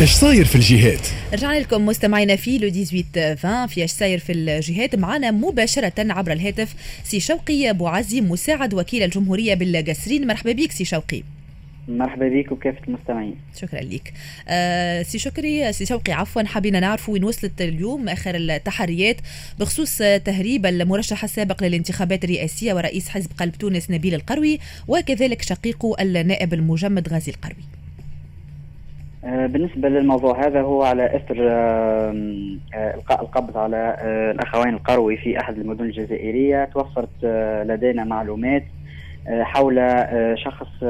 إيش صاير في الجهات؟ رجعنا لكم مستمعينا في le 18 20 في إيش صاير في الجهات معنا مباشرة عبر الهاتف سي شوقي أبو عزي مساعد وكيل الجمهورية بالقسرين مرحبا بك سي شوقي. مرحبا بك وكافة المستمعين. شكرا لك. آه سي شكري سي شوقي عفوا حبينا نعرف وين وصلت اليوم آخر التحريات بخصوص تهريب المرشح السابق للانتخابات الرئاسية ورئيس حزب قلب تونس نبيل القروي وكذلك شقيقه النائب المجمد غازي القروي. بالنسبة للموضوع هذا هو على إثر آه، إلقاء القبض على آه، الأخوين القروي في أحد المدن الجزائرية. توفرت لدينا معلومات حول شخص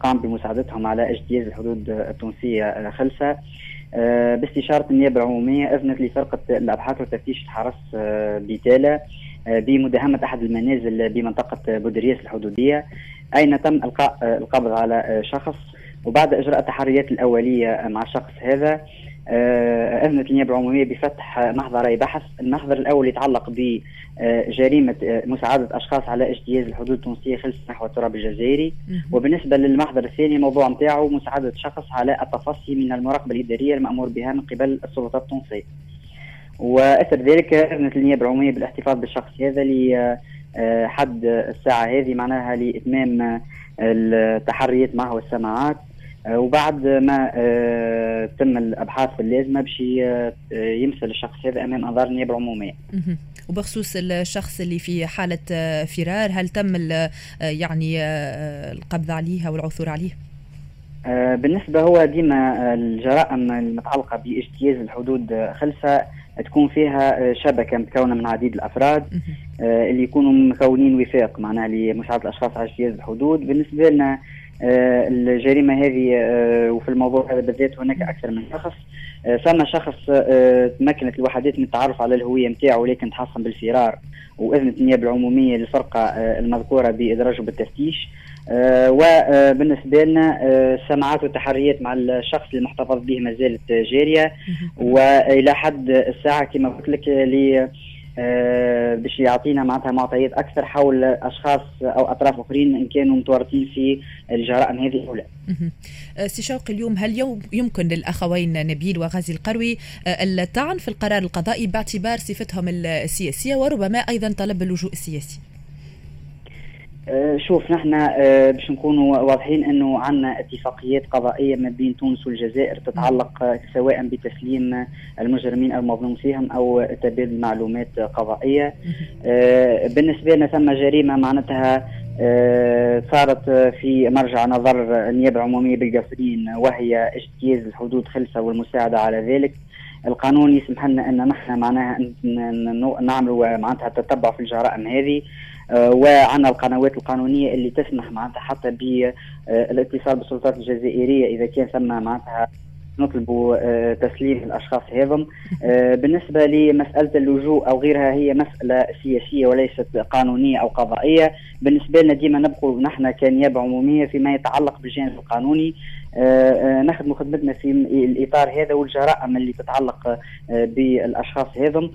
قام بمساعدتهم على اجتياز الحدود التونسية خلسة باستشارة النيابة العمومية أذنت لفرقة الأبحاث والتفتيش الحرس بتالة بمداهمة أحد المنازل بمنطقة بودرياس الحدودية. أين تم إلقاء القبض على شخص؟ وبعد إجراء التحريات الأولية مع الشخص هذا آه، أذنت النيابه العمومية بفتح محضري بحث، المحضر الأول يتعلق بجريمة آه، مساعدة أشخاص على اجتياز الحدود التونسية خلف نحو التراب الجزائري، وبالنسبة للمحضر الثاني موضوع نتاعو مساعدة شخص على التفصي من المراقبة الإدارية المأمور بها من قبل السلطات التونسية. وأثر ذلك أذنت النيابه العمومية بالاحتفاظ بالشخص هذا لحد الساعة هذه معناها لإتمام التحريات معه والسماعات. آه، وبعد ما آه، تم الأبحاث اللازمه باش آه، يمثل الشخص هذا أمام أنظار النيابة العمومية. وبخصوص الشخص اللي في حالة فرار هل تم يعني القبض عليه أو العثور عليه؟ بالنسبة هو ديما الجرائم المتعلقة باجتياز الحدود خلفه تكون فيها شبكة متكونه من عديد الأفراد اللي يكونوا مكونين وفاق معناها لمساعده الأشخاص على اجتياز الحدود بالنسبة لنا آه، الجريمة هذه آه، وفي الموضوع هذا بالذات هناك أكثر من شخص. آه، ثم شخص تمكنت الوحدات من التعرف على الهوية نتاعو ولكن تحصن بالفرار واذنت النيابة العمومية للفرقة المذكورة بإدراجه بالتفتيش. وبالنسبه لنا السماعات والتحريات مع الشخص المحتفظ به ما زالت جارية. والى حد الساعة كما قلت لك آه، باش يعطينا معناتها معطيات أكثر حول أشخاص أو أطراف آخرين إن كانوا متورطين في الجرائم هذه أو لا. آه، سي شوقي اليوم هل يمكن للأخوين نبيل وغازي القروي آه، الطعن في القرار القضائي باعتبار صفتهم السياسية وربما أيضا طلب اللجوء السياسي؟ آه، شوف نحن آه، باش نكونوا واضحين إنه عندنا اتفاقيات قضائية ما بين تونس والجزائر تتعلق آه، سواء بتسليم المجرمين المظلوم فيهم أو تبادل معلومات قضائية. بالنسبة لنا ثم جريمة معناتها صارت في مرجع نظر النيابة العمومية بالقصرين وهي اجتياز الحدود خلصة والمساعدة على ذلك. القانون يسمح لنا أن نحن معناها نعملوا معناتها تتبع في الجرائم هذه آه، وعندنا القنوات القانونية اللي تسمح معناتها حتى بالاتصال بالسلطات الجزائرية إذا كان ثم معناتها نطلب آه، تسليم الأشخاص هذم. آه، بالنسبة لمسألة اللجوء أو غيرها هي مسألة سياسية وليست قانونية أو قضائية. بالنسبة لنا ديما نبقوا نحن كنيابة عمومية فيما يتعلق بالجانب القانوني. نخدم خدمتنا في الإطار هذا والجرائم اللي تتعلق بالأشخاص هذم.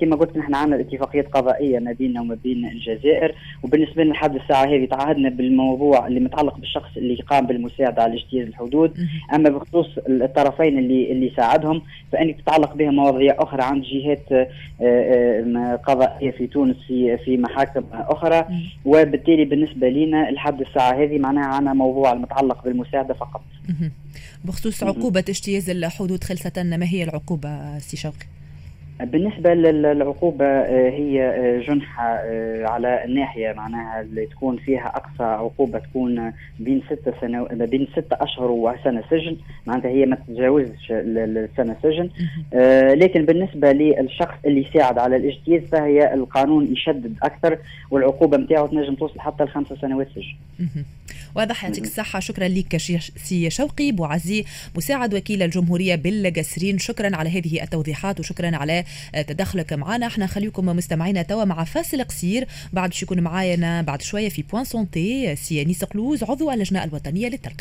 كما قلت نحن عندنا اتفاقيات قضائية ما بيننا وما بين الجزائر. وبالنسبة لنا لحد الساعة هذه تعهدنا بالموضوع اللي متعلق بالشخص اللي قام بالمساعدة على اجتياز الحدود. أما بخصوص الطرفين اللي اللي ساعدهم فانك تتعلق بها مواضيع أخرى عند جهات آه، آه، قضائية في تونس في في محاكم أخرى. وبالتالي بالنسبة لنا لحد الساعة هذه معناها عندنا موضوع المتعلق بالمساعدة فقط. بخصوص عقوبة اجتياز الحدود خلصة ما هي العقوبة سي شوقي؟ بالنسبة للعقوبة آه، هي آه، جنحة آه، على الناحية معناها اللي تكون فيها أقصى عقوبة تكون بين ستة سنة بين ستة أشهر وسنة سجن معناتها هي ما تتجاوزش السنة سجن لكن بالنسبة للشخص اللي يساعد على الاجتياز فهي القانون يشدد أكثر والعقوبة نتاعو تنجم توصل حتى لخمسة سنوات سجن. واضح يعطيك الصحة. شكرا لك سي شوقي بوعزي مساعد وكيل الجمهورية بالقسرين شكرا على هذه التوضيحات وشكرا على تدخلك معنا. إحنا خليكم مستمعينا توا مع فاصل قصير. بعد باش يكون معانا بعد شوية في point santé سي نيس قلوز عضو اللجنة الوطنية للترقية